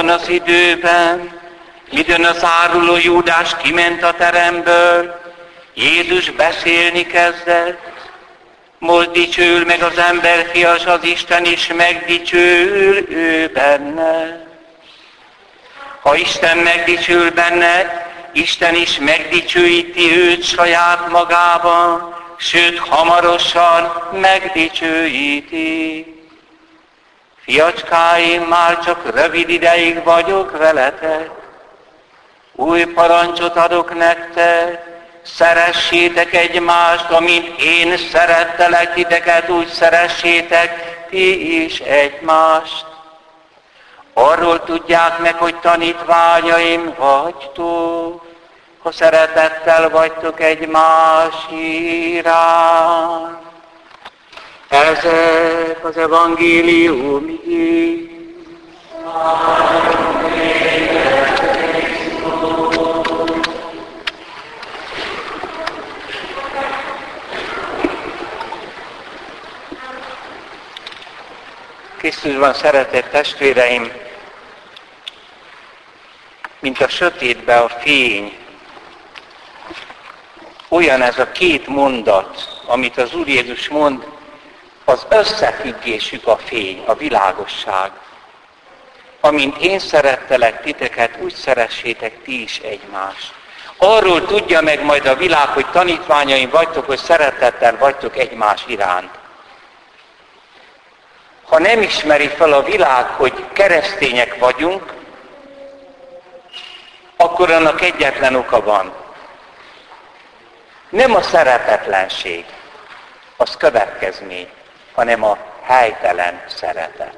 Abban az időben, midőn az áruló Júdás kiment a teremből, Jézus beszélni kezdett, most dicsőül meg az emberfias, az Isten is megdicsőül ő benne. Ha Isten megdicsül benne, Isten is megdicsőíti őt saját magában, sőt hamarosan megdicsőíti. Fiacskáim, már csak rövid ideig vagyok veletek. Új parancsot adok nektek, Szeressétek egymást, amint én szerettelek titeket, úgy szeressétek ti is egymást. Arról tudják meg, hogy tanítványaim vagytok, ha szeretettel vagytok egymás iránt. Ezek az evangélium Krisztusban szeretett testvéreim, mint a sötétbe a fény, olyan ez a két mondat, amit az Úr Jézus mond, az összefüggésük a fény, a világosság. Amint én szerettelek titeket, úgy szeressétek ti is egymást. Arról tudja meg majd a világ, hogy tanítványaim vagytok, hogy szeretettel vagytok egymás iránt ha nem ismeri fel a világ, hogy keresztények vagyunk, akkor annak egyetlen oka van. Nem a szeretetlenség, az következmény, hanem a helytelen szeretet.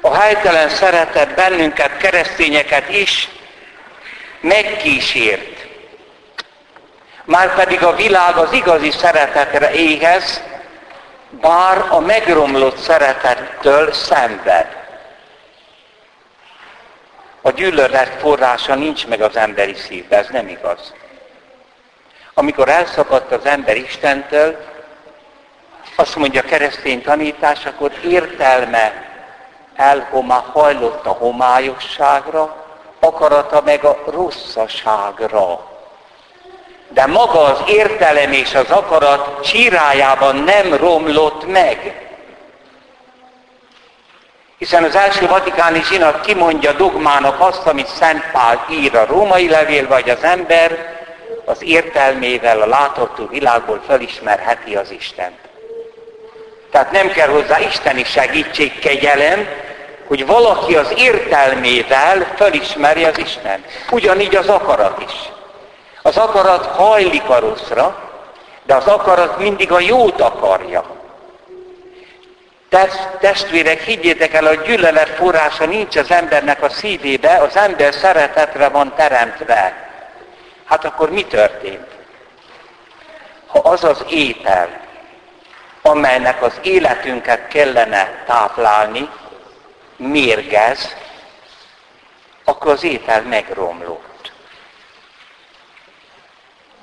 A helytelen szeretet bennünket, keresztényeket is megkísért. Márpedig a világ az igazi szeretetre éhez, bár a megromlott szeretettől szenved. A gyűlölet forrása nincs meg az emberi szívben, ez nem igaz. Amikor elszakadt az ember Istentől, azt mondja a keresztény tanítás, akkor értelme elhomá, hajlott a homályosságra, akarata meg a rosszaságra de maga az értelem és az akarat csírájában nem romlott meg. Hiszen az első vatikáni zsinat kimondja dogmának azt, amit Szent Pál ír a római levél, vagy az ember az értelmével a látható világból felismerheti az Istent. Tehát nem kell hozzá isteni segítség, kegyelem, hogy valaki az értelmével felismeri az Isten. Ugyanígy az akarat is. Az akarat hajlik a rosszra, de az akarat mindig a jót akarja. Testvérek, higgyétek el, a gyűlölet forrása nincs az embernek a szívébe, az ember szeretetre van teremtve. Hát akkor mi történt? Ha az az étel, amelynek az életünket kellene táplálni, mérgez, akkor az étel megromlott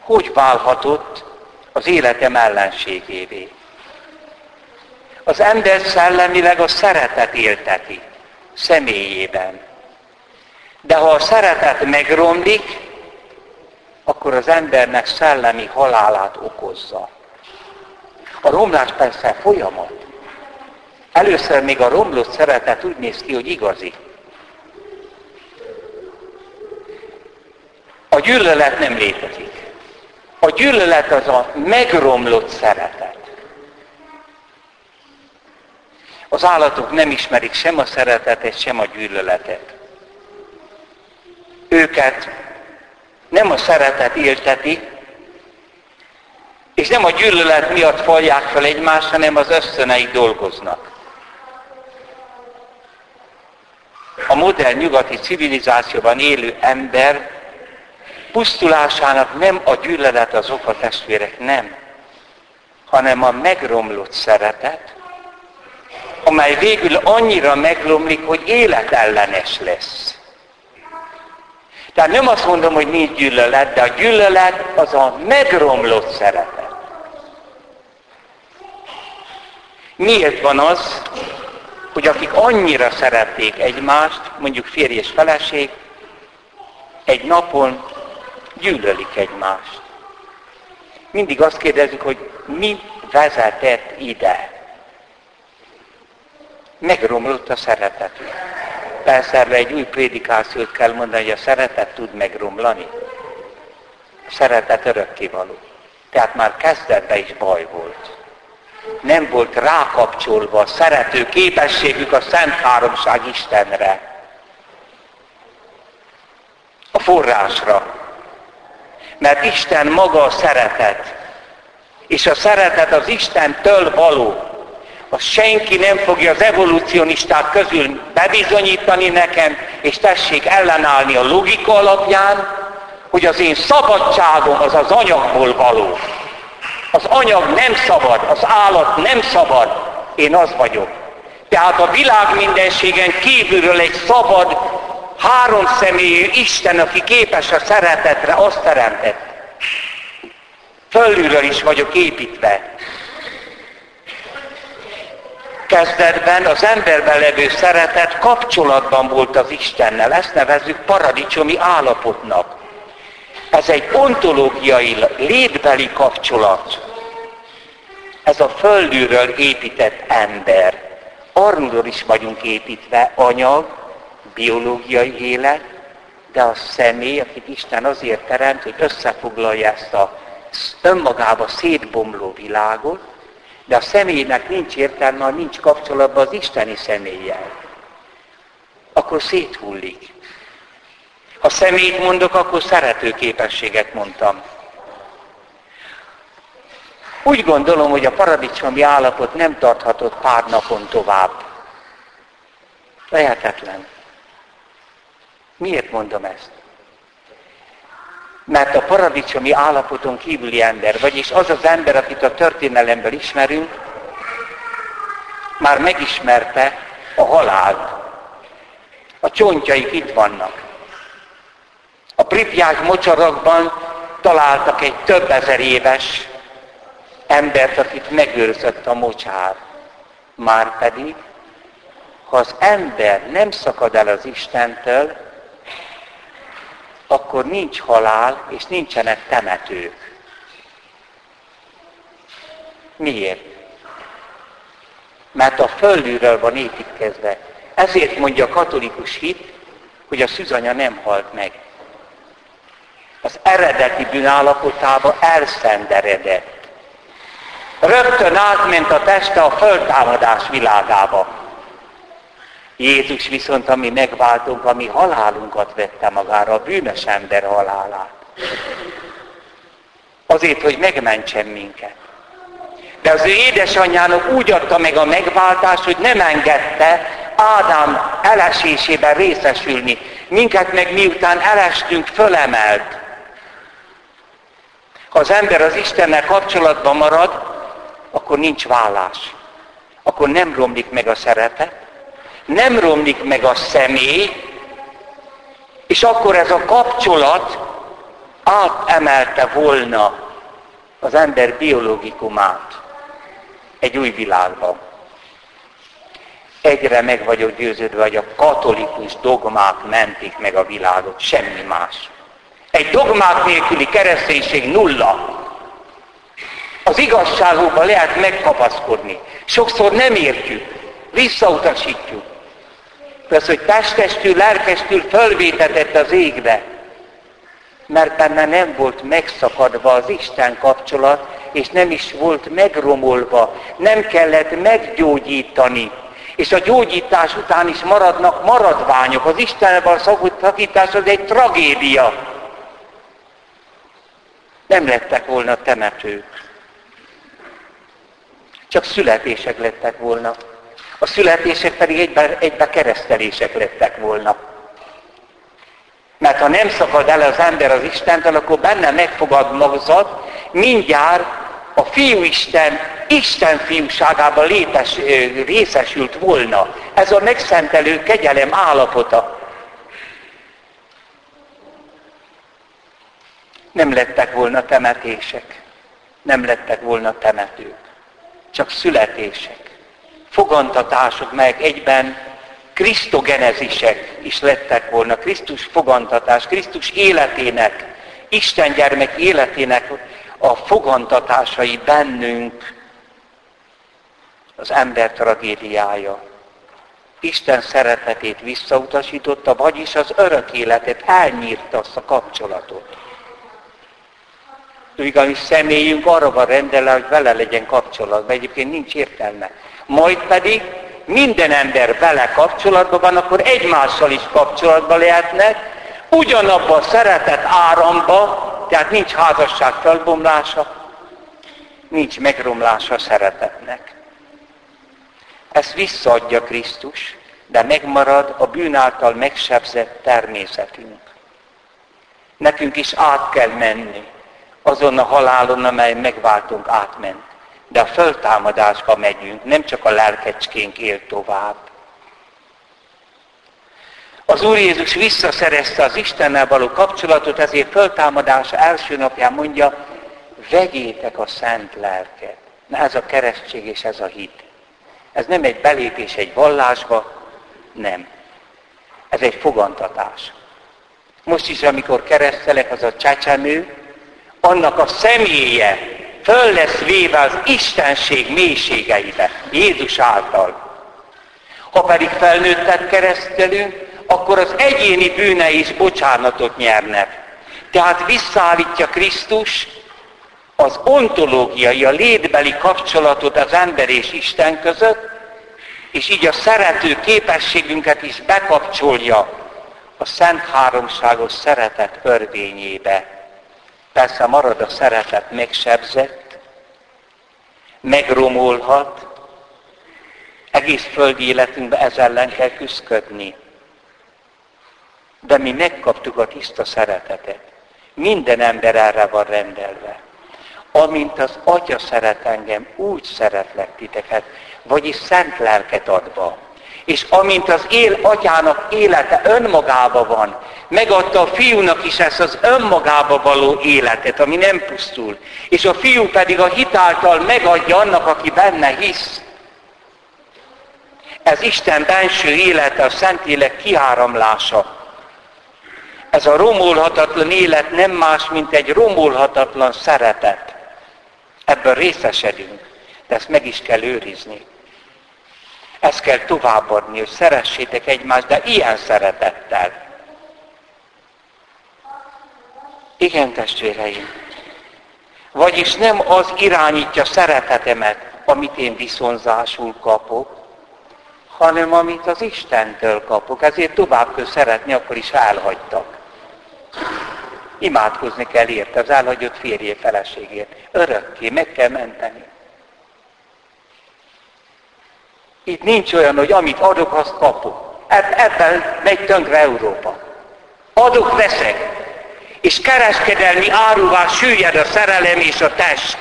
hogy válhatott az életem ellenségévé. Az ember szellemileg a szeretet élteti személyében. De ha a szeretet megromlik, akkor az embernek szellemi halálát okozza. A romlás persze folyamat. Először még a romlott szeretet úgy néz ki, hogy igazi. A gyűlölet nem létezik. A gyűlölet az a megromlott szeretet. Az állatok nem ismerik sem a szeretetet, sem a gyűlöletet. őket nem a szeretet élteti, és nem a gyűlölet miatt falják fel egymást, hanem az összöneik dolgoznak. A modern nyugati civilizációban élő ember pusztulásának nem a gyűlölet az oka testvérek, nem, hanem a megromlott szeretet, amely végül annyira megromlik, hogy életellenes lesz. Tehát nem azt mondom, hogy nincs gyűlölet, de a gyűlölet az a megromlott szeretet. Miért van az, hogy akik annyira szerették egymást, mondjuk férj és feleség, egy napon gyűlölik egymást. Mindig azt kérdezzük, hogy mi vezetett ide. Megromlott a szeretet. Persze erre egy új prédikációt kell mondani, hogy a szeretet tud megromlani. A szeretet örökkévaló. Tehát már kezdetben is baj volt nem volt rákapcsolva a szerető képességük a Szent Háromság Istenre. A forrásra. Mert Isten maga a szeretet. És a szeretet az Istentől való. A senki nem fogja az evolucionisták közül bebizonyítani nekem, és tessék ellenállni a logika alapján, hogy az én szabadságom az az anyagból való. Az anyag nem szabad, az állat nem szabad, én az vagyok. Tehát a világ mindenségen kívülről egy szabad, három személyű Isten, aki képes a szeretetre, azt teremtett. Fölülről is vagyok építve. Kezdetben az emberben levő szeretet kapcsolatban volt az Istennel. Ezt nevezzük paradicsomi állapotnak. Ez egy ontológiai, létbeli kapcsolat. Ez a földűről épített ember. Arról is vagyunk építve, anyag, biológiai élet, de a személy, akit Isten azért teremt, hogy összefoglalja ezt a önmagába szétbomló világot, de a személynek nincs értelme, ha nincs kapcsolatban az isteni személlyel. Akkor széthullik. Ha személyt mondok, akkor szerető képességet mondtam. Úgy gondolom, hogy a paradicsomi állapot nem tarthatott pár napon tovább. Lehetetlen. Miért mondom ezt? Mert a paradicsomi állapoton kívüli ember, vagyis az az ember, akit a történelemből ismerünk, már megismerte a halált. A csontjaik itt vannak. A pripják mocsarakban találtak egy több ezer éves embert, akit megőrzött a mocsár. Már pedig, ha az ember nem szakad el az Istentől, akkor nincs halál, és nincsenek temetők. Miért? Mert a földűről van építkezve. Ezért mondja a katolikus hit, hogy a szűzanya nem halt meg az eredeti bűnállapotába elszenderedett. Rögtön átment a teste a föltámadás világába. Jézus viszont, ami megváltunk, ami halálunkat vette magára, a bűnös ember halálát. Azért, hogy megmentsen minket. De az ő édesanyjának úgy adta meg a megváltást, hogy nem engedte Ádám elesésében részesülni. Minket meg miután elestünk, fölemelt. Ha az ember az Istennel kapcsolatban marad, akkor nincs vállás. Akkor nem romlik meg a szeretet, nem romlik meg a személy, és akkor ez a kapcsolat átemelte volna az ember biológikumát egy új világba. Egyre meg vagyok győződve, hogy a katolikus dogmák mentik meg a világot, semmi más. Egy dogmák nélküli kereszténység nulla. Az igazságokban lehet megkapaszkodni. Sokszor nem értjük, visszautasítjuk. Persze, hogy testestül, lelkestül fölvétetett az égbe, mert benne nem volt megszakadva az Isten kapcsolat, és nem is volt megromolva, nem kellett meggyógyítani. És a gyógyítás után is maradnak maradványok. Az Istenben a szakítás az egy tragédia. Nem lettek volna temetők. Csak születések lettek volna. A születések pedig egybe, egybe keresztelések lettek volna. Mert ha nem szakad el az ember az Istentől, akkor benne megfogadmazat, mindjárt a fiú Isten, Isten fiúságában lépes, részesült volna. Ez a megszentelő kegyelem állapota. Nem lettek volna temetések, nem lettek volna temetők, csak születések, fogantatások, meg egyben krisztogenezisek is lettek volna, Krisztus fogantatás, Krisztus életének, Isten gyermek életének a fogantatásai bennünk az ember tragédiája. Isten szeretetét visszautasította, vagyis az örök életet, elnyírta azt a kapcsolatot. Ugyanis személyünk arra van rendelve, hogy vele legyen kapcsolatban, egyébként nincs értelme. Majd pedig minden ember vele kapcsolatban van, akkor egymással is kapcsolatban lehetnek, ugyanabban a szeretet áramba, tehát nincs házasság felbomlása, nincs megromlása a szeretetnek. Ezt visszaadja Krisztus, de megmarad a bűn által megsebzett természetünk. Nekünk is át kell menni azon a halálon, amely megváltunk átment. De a föltámadásba megyünk, nem csak a lelkecskénk él tovább. Az Úr Jézus visszaszerezte az Istennel való kapcsolatot, ezért föltámadása első napján mondja, vegyétek a szent lelket. Na ez a keresztség és ez a hit. Ez nem egy belépés egy vallásba, nem. Ez egy fogantatás. Most is, amikor keresztelek, az a csecsemő, annak a személye föl lesz véve az Istenség mélységeibe, Jézus által. Ha pedig felnőttet keresztelünk, akkor az egyéni bűne is bocsánatot nyernek. Tehát visszaállítja Krisztus az ontológiai, a létbeli kapcsolatot az ember és Isten között, és így a szerető képességünket is bekapcsolja a Szent Háromságos szeretet örvényébe. Persze marad a szeretet megsebzett, megromolhat, egész földi életünkben ez ellen kell küzdködni. De mi megkaptuk a tiszta szeretetet. Minden ember erre van rendelve. Amint az Atya szeret engem, úgy szeretlek titeket, vagyis szent lelket adva. És amint az él atyának élete önmagába van, megadta a fiúnak is ezt az önmagába való életet, ami nem pusztul. És a fiú pedig a hitáltal megadja annak, aki benne hisz. Ez Isten benső élete, a Szentlélek kiáramlása. Ez a romolhatatlan élet nem más, mint egy romolhatatlan szeretet. Ebből részesedünk, de ezt meg is kell őrizni. Ezt kell továbbadni, hogy szeressétek egymást, de ilyen szeretettel. Igen, testvéreim. Vagyis nem az irányítja szeretetemet, amit én viszonzásul kapok, hanem amit az Istentől kapok. Ezért tovább kell szeretni, akkor is elhagytak. Imádkozni kell érte az elhagyott férjé feleségért. Örökké meg kell menteni. Itt nincs olyan, hogy amit adok, azt kapok. Ebben megy tönkre Európa. Adok, veszek. És kereskedelmi áruvá süllyed a szerelem és a test.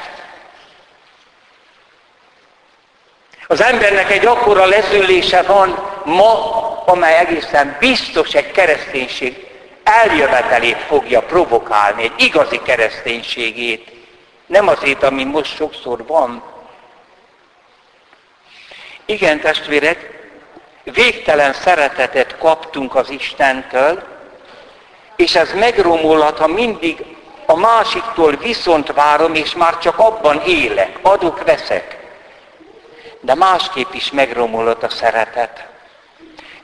Az embernek egy akkora lezülése van ma, amely egészen biztos egy kereszténység eljövetelét fogja provokálni, egy igazi kereszténységét. Nem azért, ami most sokszor van, igen, testvérek, végtelen szeretetet kaptunk az Istentől, és ez megromolhat, ha mindig a másiktól viszont várom, és már csak abban élek, adok, veszek. De másképp is megromolhat a szeretet.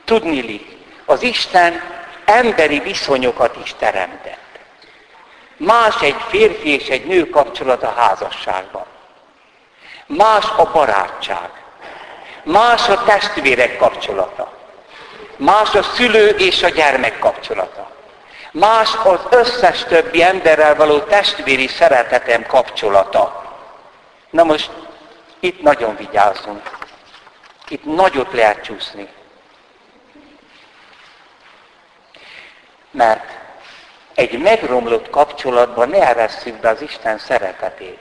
Tudnilik, az Isten emberi viszonyokat is teremtett. Más egy férfi és egy nő kapcsolat a házasságban. Más a barátság. Más a testvérek kapcsolata. Más a szülő és a gyermek kapcsolata. Más az összes többi emberrel való testvéri szeretetem kapcsolata. Na most itt nagyon vigyázzunk. Itt nagyot lehet csúszni. Mert egy megromlott kapcsolatban ne eresszük be az Isten szeretetét.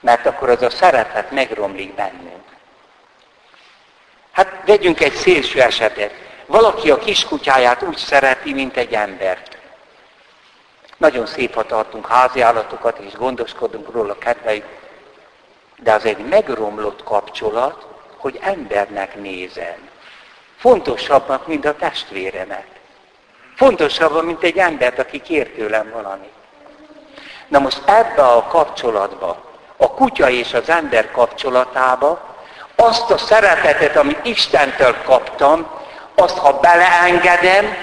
Mert akkor az a szeretet megromlik bennünk. Hát vegyünk egy szélső esetet. Valaki a kiskutyáját úgy szereti, mint egy embert. Nagyon szép, ha tartunk háziállatokat, és gondoskodunk róla, kedveljük. De az egy megromlott kapcsolat, hogy embernek nézem. Fontosabbnak, mint a testvéremet. Fontosabb, mint egy embert, aki kér tőlem valamit. Na most ebbe a kapcsolatba, a kutya és az ember kapcsolatába, azt a szeretetet, amit Istentől kaptam, azt ha beleengedem,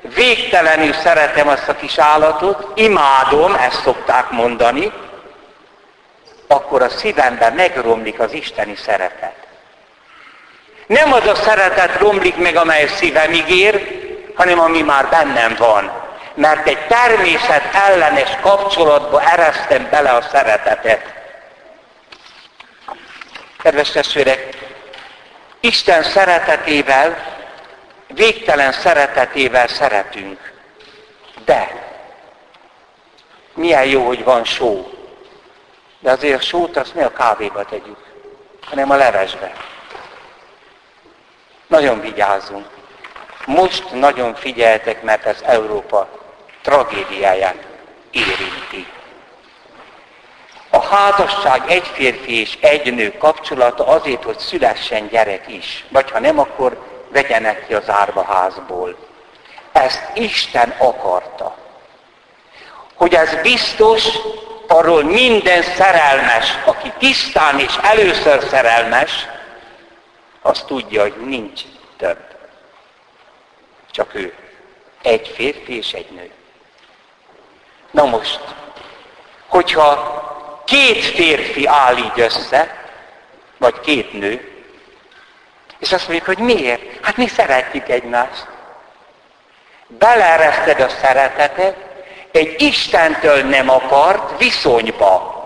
végtelenül szeretem azt a kis állatot, imádom, ezt szokták mondani, akkor a szívemben megromlik az isteni szeretet. Nem az a szeretet romlik meg, amely szívem ígér, hanem ami már bennem van. Mert egy természet ellenes kapcsolatba eresztem bele a szeretetet. Kedves testvérek, Isten szeretetével, végtelen szeretetével szeretünk. De milyen jó, hogy van só. De azért a sót azt ne a kávéba tegyük, hanem a levesbe. Nagyon vigyázzunk. Most nagyon figyeltek, mert ez Európa tragédiáját érinti. A házasság egy férfi és egy nő kapcsolata azért, hogy szülessen gyerek is. Vagy ha nem, akkor vegyenek ki az házból. Ezt Isten akarta. Hogy ez biztos, arról minden szerelmes, aki tisztán és először szerelmes, az tudja, hogy nincs több. Csak ő. Egy férfi és egy nő. Na most, hogyha két férfi áll így össze, vagy két nő, és azt mondjuk, hogy miért? Hát mi szeretjük egymást. Beleereszted a szeretetet egy Istentől nem akart viszonyba.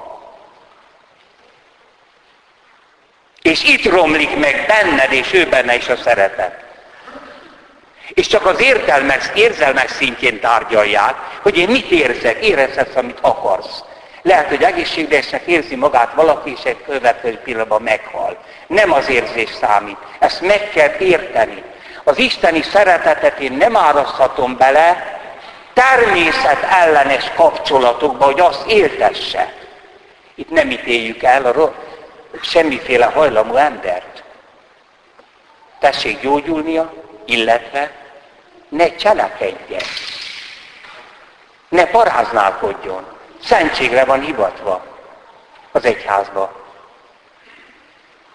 És itt romlik meg benned és ő benne is a szeretet. És csak az értelmek, érzelmek szintjén tárgyalják, hogy én mit érzek, érezhetsz, amit akarsz. Lehet, hogy egészségesnek érzi magát valaki, és egy következő pillanatban meghal. Nem az érzés számít. Ezt meg kell érteni. Az isteni szeretetet én nem áraszthatom bele természet ellenes kapcsolatokba, hogy azt éltesse. Itt nem ítéljük el a semmiféle hajlamú embert. Tessék gyógyulnia, illetve ne cselekedjen. Ne paráználkodjon. Szentségre van hivatva az egyházba.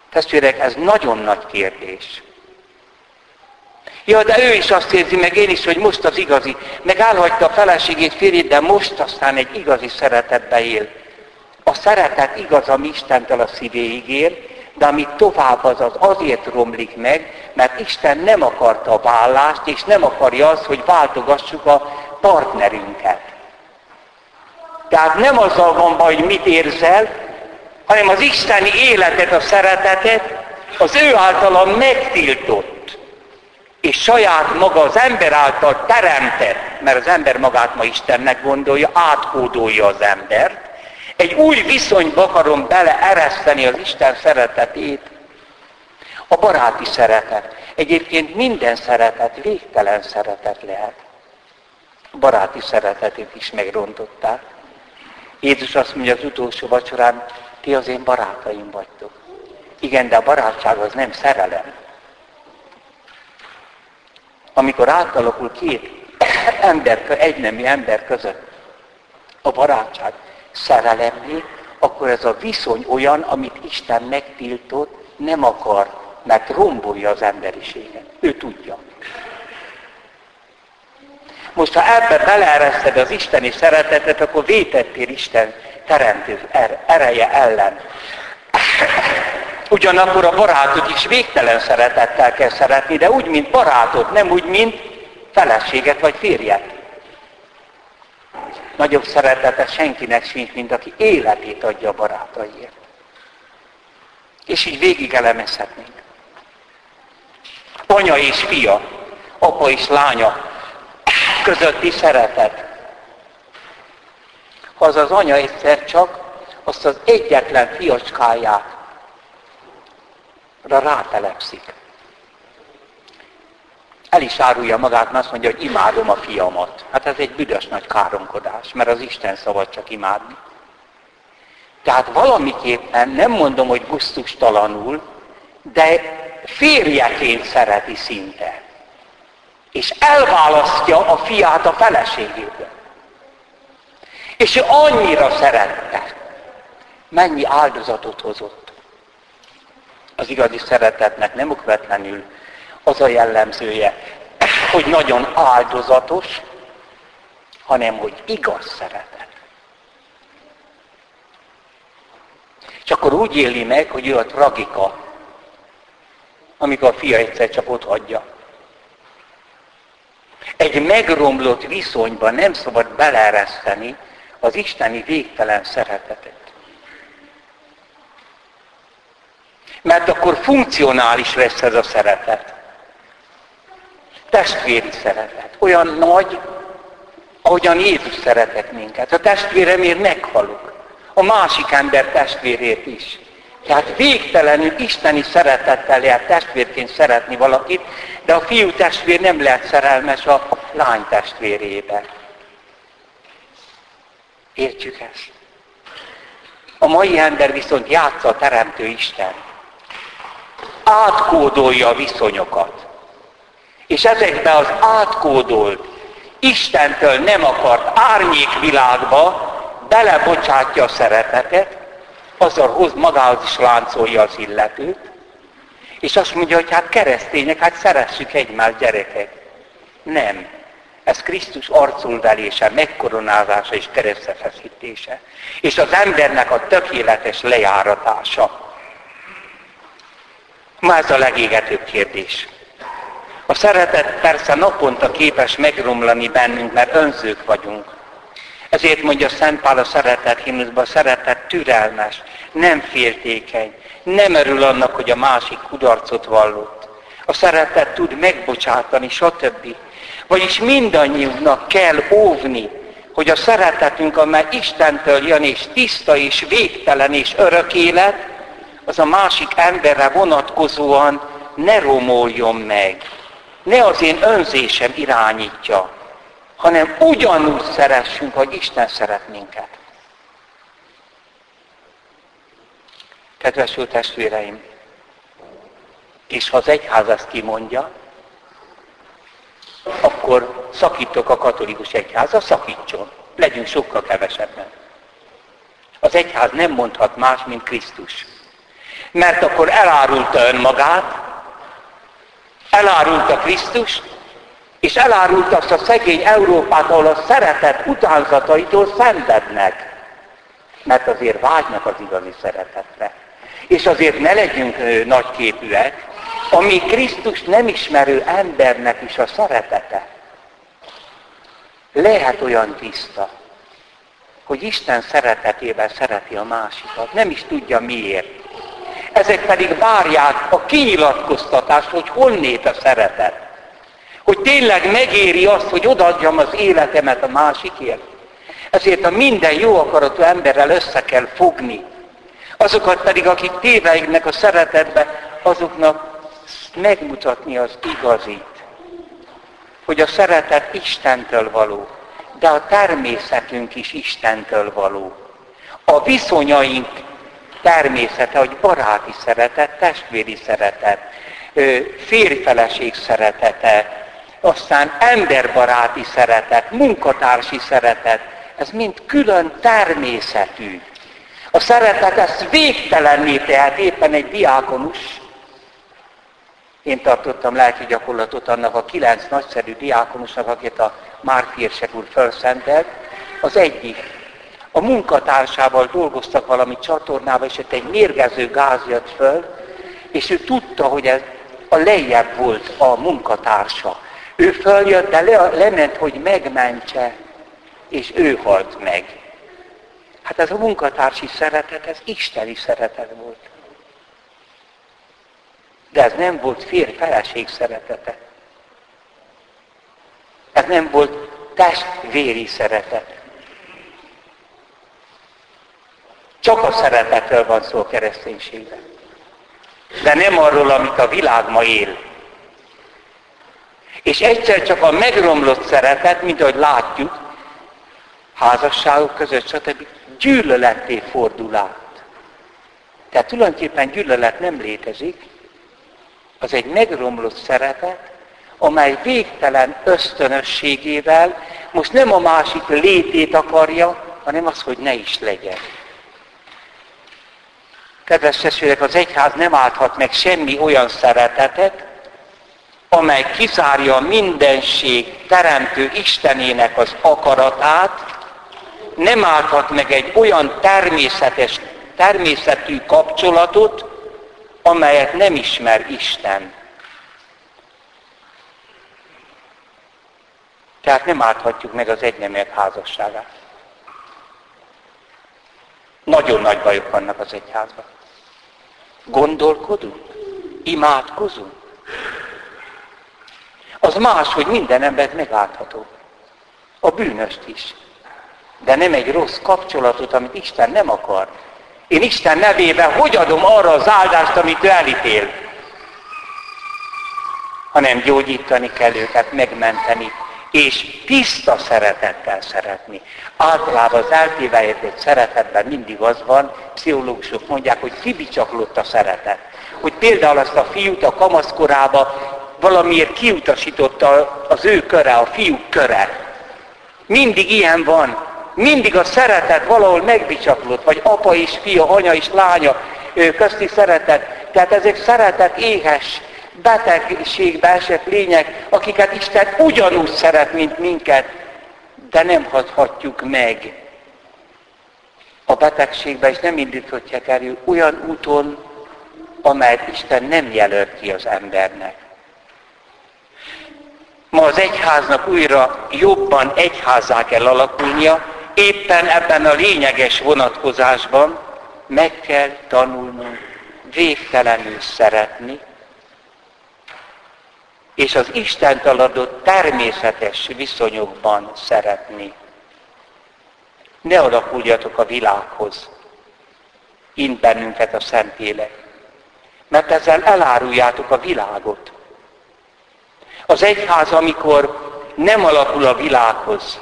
Testvérek, ez nagyon nagy kérdés. Ja, de ő is azt érzi, meg én is, hogy most az igazi. Meg elhagyta a feleségét, férjét, de most aztán egy igazi szeretetbe él. A szeretet igaz, ami Istentől a szívéig ér, de ami tovább az, az azért romlik meg, mert Isten nem akarta a vállást, és nem akarja azt, hogy váltogassuk a partnerünket. Tehát nem azzal van baj, hogy mit érzel, hanem az isteni életet, a szeretetet az ő általa megtiltott, és saját maga az ember által teremtett, mert az ember magát ma Istennek gondolja, átkódolja az embert, egy új viszonyba akarom beleereszteni az Isten szeretetét. A baráti szeretet. Egyébként minden szeretet végtelen szeretet lehet. A baráti szeretetét is megrontották. Jézus azt mondja az utolsó vacsorán, ti az én barátaim vagytok. Igen, de a barátság az nem szerelem. Amikor átalakul két ember, egynemi ember között a barátság, szerelemné, akkor ez a viszony olyan, amit Isten megtiltott, nem akar, mert rombolja az emberiséget. Ő tudja. Most, ha ebbe beleereszted az isteni szeretetet, akkor vétettél Isten teremtő er-, ereje ellen. Ugyanakkor a barátot is végtelen szeretettel kell szeretni, de úgy, mint barátot, nem úgy, mint feleséget vagy férjet. Nagyobb szeretete senkinek sincs, mint aki életét adja a barátaiért. És így végig elemezhetnénk. Anya és fia, apa és lánya közötti szeretet. Az az anya egyszer csak azt az egyetlen fiacskáját rátelepszik. El is árulja magát, mert azt mondja, hogy imádom a fiamat. Hát ez egy büdös nagy káromkodás, mert az Isten szabad csak imádni. Tehát valamiképpen nem mondom, hogy gusztustalanul, de férjeként szereti szinte. És elválasztja a fiát a feleségéből. És ő annyira szerette, mennyi áldozatot hozott. Az igazi szeretetnek nem okvetlenül az a jellemzője, hogy nagyon áldozatos, hanem hogy igaz szeretet. És akkor úgy éli meg, hogy ő a tragika, amikor a fia egyszer csak ott hagyja. Egy megromlott viszonyban nem szabad belereszteni az isteni végtelen szeretetet. Mert akkor funkcionális lesz ez a szeretet. Testvéri szeretet. Olyan nagy, ahogyan Jézus szeretett minket. A testvéremért meghalok. A másik ember testvérért is. Tehát végtelenül isteni szeretettel lehet testvérként szeretni valakit, de a fiú testvér nem lehet szerelmes a lány testvérébe. Értjük ezt? A mai ember viszont játsza a Teremtő Isten. Átkódolja a viszonyokat. És ezekbe az átkódolt, Istentől nem akart árnyékvilágba belebocsátja a szeretetet, azzal hoz magához is láncolja az illetőt, és azt mondja, hogy hát keresztények, hát szeressük egymást gyerekek. Nem. Ez Krisztus arculvelése, megkoronázása és keresztefeszítése. És az embernek a tökéletes lejáratása. Ma ez a legégetőbb kérdés. A szeretet persze naponta képes megromlani bennünk, mert önzők vagyunk. Ezért mondja Szent Pál a szeretet himnuszban, a szeretet türelmes, nem féltékeny, nem örül annak, hogy a másik kudarcot vallott. A szeretet tud megbocsátani, stb. Vagyis mindannyiunknak kell óvni, hogy a szeretetünk, amely Istentől jön, és tiszta, és végtelen, és örök élet, az a másik emberre vonatkozóan ne romoljon meg. Ne az én önzésem irányítja, hanem ugyanúgy szeressünk, hogy Isten szeret minket. Kedves testvéreim, és ha az egyház ezt kimondja, akkor szakítok a katolikus egyháza, szakítson. Legyünk sokkal kevesebben. Az egyház nem mondhat más, mint Krisztus. Mert akkor elárulta önmagát, elárulta Krisztus, és elárulta azt a szegény Európát, ahol a szeretet utánzataitól szenvednek. Mert azért vágynak az igazi szeretetre. És azért ne legyünk nagyképűek, ami Krisztus nem ismerő embernek is a szeretete. Lehet olyan tiszta, hogy Isten szeretetében szereti a másikat. Nem is tudja miért. Ezek pedig várják a kinyilatkoztatást, hogy honnét a szeretet. Hogy tényleg megéri azt, hogy odaadjam az életemet a másikért. Ezért a minden jó akaratú emberrel össze kell fogni. Azokat pedig, akik téveignek a szeretetbe, azoknak megmutatni az igazit. Hogy a szeretet Istentől való, de a természetünk is Istentől való. A viszonyaink természete, hogy baráti szeretet, testvéri szeretet, férfeleség szeretete, aztán emberbaráti szeretet, munkatársi szeretet, ez mind külön természetű. A szeretet ezt végtelenné tehet éppen egy diákonus. Én tartottam lelki gyakorlatot annak a kilenc nagyszerű diákonusnak, akit a Márk úr felszentelt. Az egyik a munkatársával dolgoztak valami csatornába, és ott egy mérgező gáz jött föl, És ő tudta, hogy ez a lejjebb volt a munkatársa. Ő följött, de le, lement, hogy megmentse, és ő halt meg. Hát ez a munkatársi szeretet, ez isteni szeretet volt. De ez nem volt férj-feleség szeretete. Ez nem volt testvéri szeretet. Csak a szeretetről van szó a kereszténységben. De nem arról, amit a világ ma él. És egyszer csak a megromlott szeretet, mint ahogy látjuk, házasságok között, stb. gyűlöletté fordul át. Tehát tulajdonképpen gyűlölet nem létezik, az egy megromlott szeretet, amely végtelen ösztönösségével most nem a másik létét akarja, hanem az, hogy ne is legyen. Kedves testvérek, az egyház nem állhat meg semmi olyan szeretetet, amely kizárja a mindenség teremtő Istenének az akaratát, nem állhat meg egy olyan természetes, természetű kapcsolatot, amelyet nem ismer Isten. Tehát nem áthatjuk meg az egyneműek házasságát. Nagyon nagy bajok vannak az egyházban. Gondolkodunk? Imádkozunk? Az más, hogy minden embert megátható. A bűnöst is. De nem egy rossz kapcsolatot, amit Isten nem akar. Én Isten nevében hogy adom arra az áldást, amit ő elítél? Hanem gyógyítani kell őket, megmenteni, és tiszta szeretettel szeretni. Általában az eltévejedett szeretetben mindig az van, pszichológusok mondják, hogy kibicsaklott a szeretet. Hogy például azt a fiút a kamaszkorába valamiért kiutasította az ő köre, a fiúk köre. Mindig ilyen van. Mindig a szeretet valahol megbicsaklott, vagy apa és fia, anya és lánya közti szeretet. Tehát ezek szeretet éhes, betegségbe esett lények, akiket Isten ugyanúgy szeret, mint minket, de nem hathatjuk meg a betegségbe, és nem indíthatják elő olyan úton, amelyet Isten nem jelölt ki az embernek. Ma az egyháznak újra jobban egyházá kell alakulnia, éppen ebben a lényeges vonatkozásban meg kell tanulnunk végtelenül szeretni, és az Isten adott természetes viszonyokban szeretni. Ne alakuljatok a világhoz, int bennünket a Szentlélek, mert ezzel eláruljátok a világot. Az egyház, amikor nem alakul a világhoz,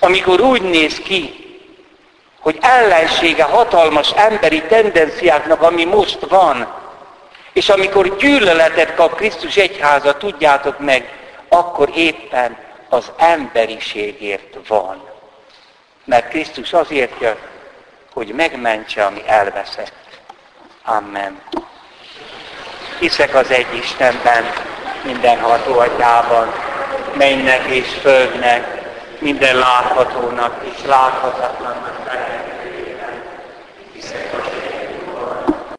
amikor úgy néz ki, hogy ellensége hatalmas emberi tendenciáknak, ami most van, és amikor gyűlöletet kap Krisztus egyháza, tudjátok meg, akkor éppen az emberiségért van. Mert Krisztus azért jött, hogy megmentse, ami elveszett. Amen. Hiszek az egy Istenben, mindenható atyában, mennek és földnek, minden láthatónak és láthatatlannak